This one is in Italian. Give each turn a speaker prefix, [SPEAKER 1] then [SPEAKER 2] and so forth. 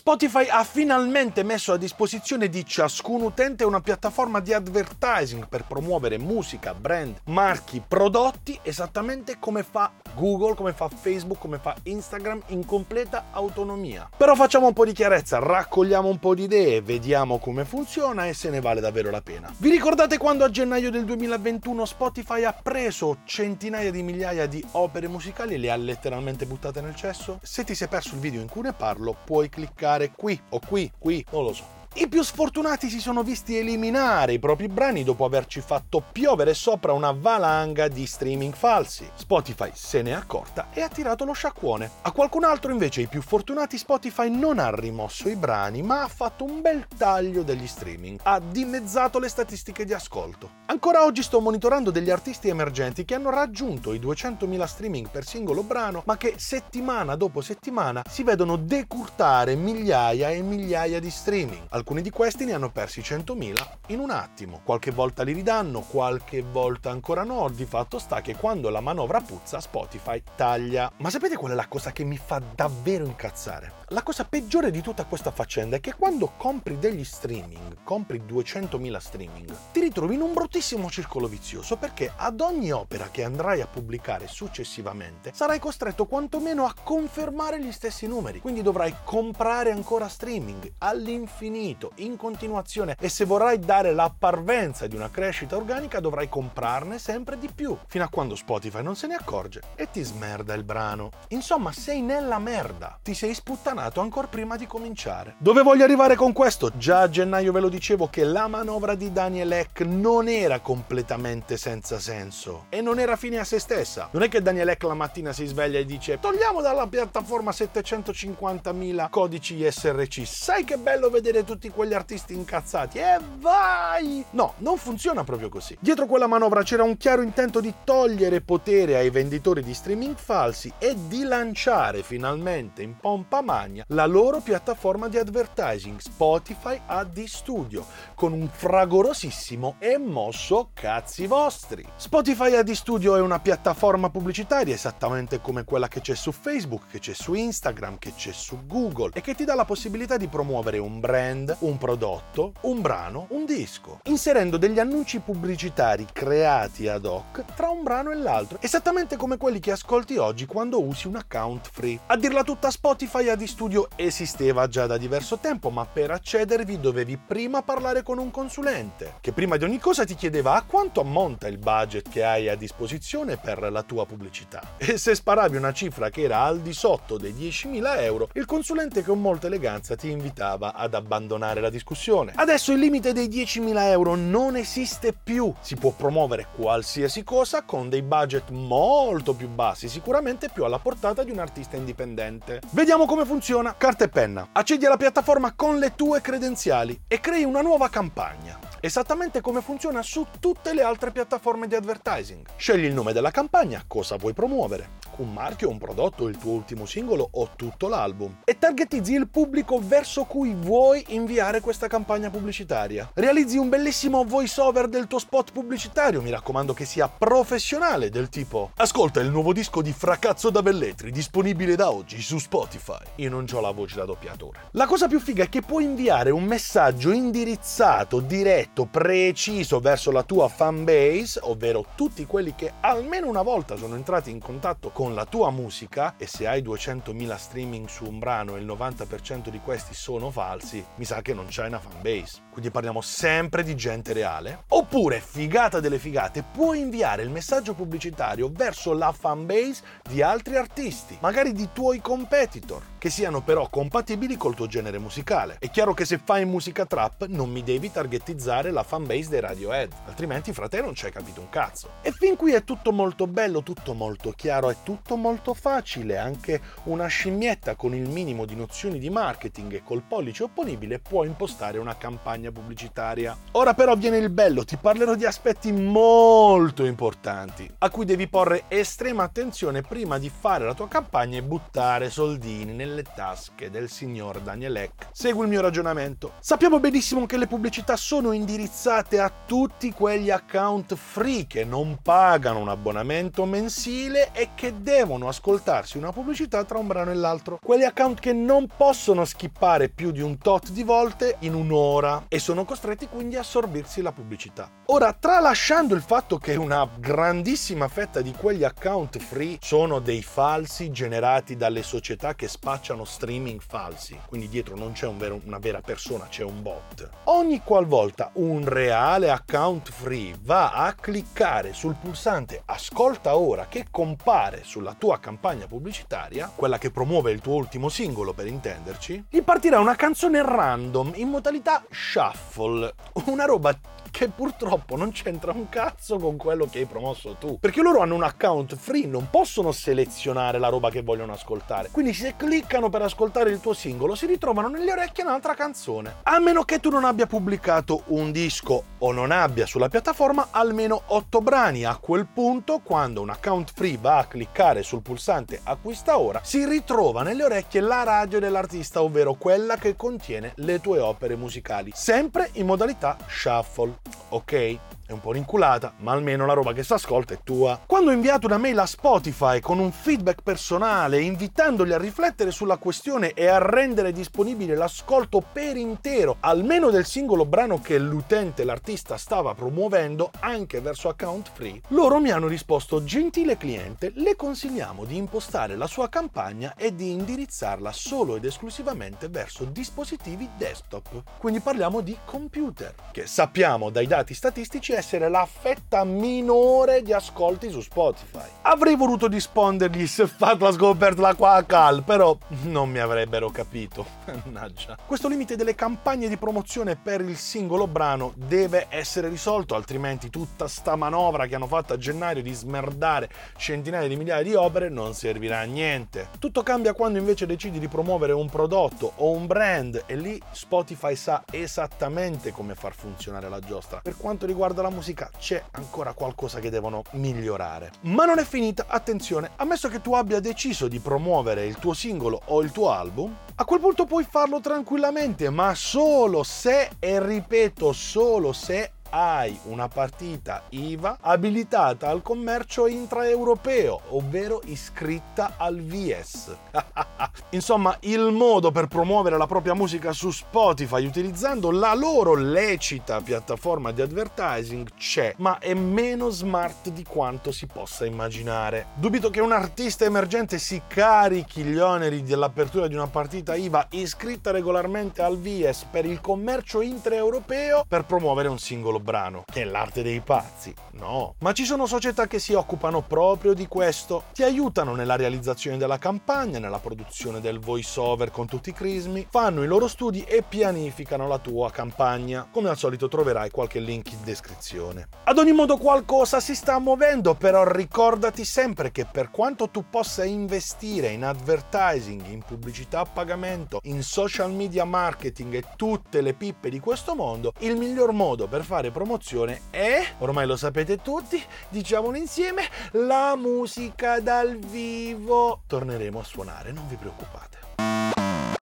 [SPEAKER 1] Spotify ha finalmente messo a disposizione di ciascun utente una piattaforma di advertising per promuovere musica, brand, marchi, prodotti esattamente come fa Google, come fa Facebook, come fa Instagram in completa autonomia. Però facciamo un po' di chiarezza, raccogliamo un po' di idee, vediamo come funziona e se ne vale davvero la pena. Vi ricordate quando a gennaio del 2021 Spotify ha preso centinaia di migliaia di opere musicali e le ha letteralmente buttate nel cesso? Se ti sei perso il video in cui ne parlo, puoi cliccare qui o qui, qui, non lo so. I più sfortunati si sono visti eliminare i propri brani dopo averci fatto piovere sopra una valanga di streaming falsi. Spotify se ne è accorta e ha tirato lo sciacquone. A qualcun altro invece i più fortunati Spotify non ha rimosso i brani ma ha fatto un bel taglio degli streaming. Ha dimezzato le statistiche di ascolto. Ancora oggi sto monitorando degli artisti emergenti che hanno raggiunto i 200.000 streaming per singolo brano ma che settimana dopo settimana si vedono decurtare migliaia e migliaia di streaming. Alcuni di questi ne hanno persi 100.000 in un attimo. Qualche volta li ridanno, qualche volta ancora no. Di fatto sta che quando la manovra puzza, Spotify taglia. Ma sapete qual è la cosa che mi fa davvero incazzare? La cosa peggiore di tutta questa faccenda è che quando compri degli streaming, compri 200.000 streaming, ti ritrovi in un bruttissimo circolo vizioso perché ad ogni opera che andrai a pubblicare successivamente sarai costretto quantomeno a confermare gli stessi numeri. Quindi dovrai comprare ancora streaming all'infinito infinito, in continuazione e se vorrai dare la parvenza di una crescita organica dovrai comprarne sempre di più, fino a quando Spotify non se ne accorge e ti smerda il brano. Insomma, sei nella merda, ti sei sputtanato ancora prima di cominciare. Dove voglio arrivare con questo? Già a gennaio ve lo dicevo che la manovra di Daniel Eck non era completamente senza senso e non era fine a se stessa. Non è che Daniel Eck la mattina si sveglia e dice togliamo dalla piattaforma 750.000 codici ISRC, sai che bello vedere tutti quegli artisti incazzati e vai! No, non funziona proprio così. Dietro quella manovra c'era un chiaro intento di togliere potere ai venditori di streaming falsi e di lanciare finalmente in pompa magna la loro piattaforma di advertising Spotify AD Studio con un fragorosissimo e mosso cazzi vostri. Spotify AD Studio è una piattaforma pubblicitaria esattamente come quella che c'è su Facebook, che c'è su Instagram, che c'è su Google e che ti dà la possibilità di promuovere un brand, un prodotto, un brano, un disco, inserendo degli annunci pubblicitari creati ad hoc tra un brano e l'altro, esattamente come quelli che ascolti oggi quando usi un account free. A dirla tutta Spotify AD Studio esisteva già da diverso tempo, ma per accedervi dovevi prima parlare con un consulente, che prima di ogni cosa ti chiedeva a quanto ammonta il budget che hai a disposizione per la tua pubblicità. E se sparavi una cifra che era al di sotto dei 10.000 euro, il consulente con molta eleganza ti invitava ad abbandonare la discussione. Adesso il limite dei 10.000 euro non esiste più. Si può promuovere qualsiasi cosa con dei budget molto più bassi, sicuramente più alla portata di un artista indipendente. Vediamo come funziona. Carta e penna. Accedi alla piattaforma con le tue credenziali e crei una nuova campagna esattamente come funziona su tutte le altre piattaforme di advertising. Scegli il nome della campagna, cosa vuoi promuovere, un marchio, un prodotto, il tuo ultimo singolo o tutto l'album e targetizzi il pubblico verso cui vuoi inviare questa campagna pubblicitaria. Realizzi un bellissimo voice over del tuo spot pubblicitario, mi raccomando che sia professionale del tipo Ascolta il nuovo disco di Fracazzo da Velletri disponibile da oggi su Spotify. Io non ho la voce da doppiatore. La cosa più figa è che puoi inviare un messaggio indirizzato diretto diretto, preciso verso la tua fan base, ovvero tutti quelli che almeno una volta sono entrati in contatto con la tua musica e se hai 200.000 streaming su un brano e il 90% di questi sono falsi, mi sa che non c'hai una fan base. Quindi parliamo sempre di gente reale. Oppure, figata delle figate, puoi inviare il messaggio pubblicitario verso la fan base di altri artisti, magari di tuoi competitor, che siano però compatibili col tuo genere musicale. È chiaro che se fai musica trap non mi devi targetizzare utilizzare la fanbase dei Radiohead, altrimenti fra te non ci hai capito un cazzo. E fin qui è tutto molto bello, tutto molto chiaro, è tutto molto facile, anche una scimmietta con il minimo di nozioni di marketing e col pollice opponibile può impostare una campagna pubblicitaria. Ora però viene il bello, ti parlerò di aspetti molto importanti, a cui devi porre estrema attenzione prima di fare la tua campagna e buttare soldini nelle tasche del signor Daniel Eck. Segui il mio ragionamento. Sappiamo benissimo che le pubblicità sono in indirizzate a tutti quegli account free che non pagano un abbonamento mensile e che devono ascoltarsi una pubblicità tra un brano e l'altro. Quegli account che non possono skippare più di un tot di volte in un'ora e sono costretti quindi a assorbirsi la pubblicità. Ora, tralasciando il fatto che una grandissima fetta di quegli account free sono dei falsi generati dalle società che spacciano streaming falsi, quindi dietro non c'è un vero, una vera persona, c'è un bot. Ogni qualvolta un reale account free. Va a cliccare sul pulsante ascolta ora che compare sulla tua campagna pubblicitaria, quella che promuove il tuo ultimo singolo per intenderci, gli partirà una canzone random in modalità shuffle, una roba che purtroppo non c'entra un cazzo con quello che hai promosso tu. Perché loro hanno un account free, non possono selezionare la roba che vogliono ascoltare. Quindi se cliccano per ascoltare il tuo singolo, si ritrovano nelle orecchie un'altra canzone. A meno che tu non abbia pubblicato un disco o non abbia sulla piattaforma almeno 8 brani. A quel punto, quando un account free va a cliccare sul pulsante acquista ora, si ritrova nelle orecchie la radio dell'artista, ovvero quella che contiene le tue opere musicali, sempre in modalità shuffle ok? È un po' rinculata, ma almeno la roba che si ascolta è tua. Quando ho inviato una mail a Spotify con un feedback personale, invitandoli a riflettere sulla questione e a rendere disponibile l'ascolto per intero, almeno del singolo brano che l'utente, l'artista stava promuovendo, anche verso account free, loro mi hanno risposto: Gentile cliente, le consigliamo di impostare la sua campagna e di indirizzarla solo ed esclusivamente verso dispositivi desktop. Quindi parliamo di computer, che sappiamo dai dati statistici essere la fetta minore di ascolti su Spotify. Avrei voluto rispondergli se fatto la scoperta la qua a cal, però non mi avrebbero capito. Mannaggia. Questo limite delle campagne di promozione per il singolo brano deve essere risolto, altrimenti tutta sta manovra che hanno fatto a gennaio di smerdare centinaia di migliaia di opere non servirà a niente. Tutto cambia quando invece decidi di promuovere un prodotto o un brand e lì Spotify sa esattamente come far funzionare la giostra. Per quanto riguarda la la musica c'è ancora qualcosa che devono migliorare. Ma non è finita, attenzione, ammesso che tu abbia deciso di promuovere il tuo singolo o il tuo album, a quel punto puoi farlo tranquillamente, ma solo se, e ripeto, solo se hai una partita IVA abilitata al commercio intraeuropeo, ovvero iscritta al VS. Insomma, il modo per promuovere la propria musica su Spotify utilizzando la loro lecita piattaforma di advertising c'è, ma è meno smart di quanto si possa immaginare. Dubito che un artista emergente si carichi gli oneri dell'apertura di una partita IVA iscritta regolarmente al VS per il commercio intraeuropeo per promuovere un singolo singolo brano, è l'arte dei pazzi. No, ma ci sono società che si occupano proprio di questo, ti aiutano nella realizzazione della campagna, nella produzione del voice over con tutti i crismi, fanno i loro studi e pianificano la tua campagna. Come al solito troverai qualche link in descrizione. Ad ogni modo qualcosa si sta muovendo, però ricordati sempre che per quanto tu possa investire in advertising, in pubblicità a pagamento, in social media marketing e tutte le pippe di questo mondo, il miglior modo per fare fare promozione è, ormai lo sapete tutti, diciamolo insieme, la musica dal vivo. Torneremo a suonare, non vi preoccupate.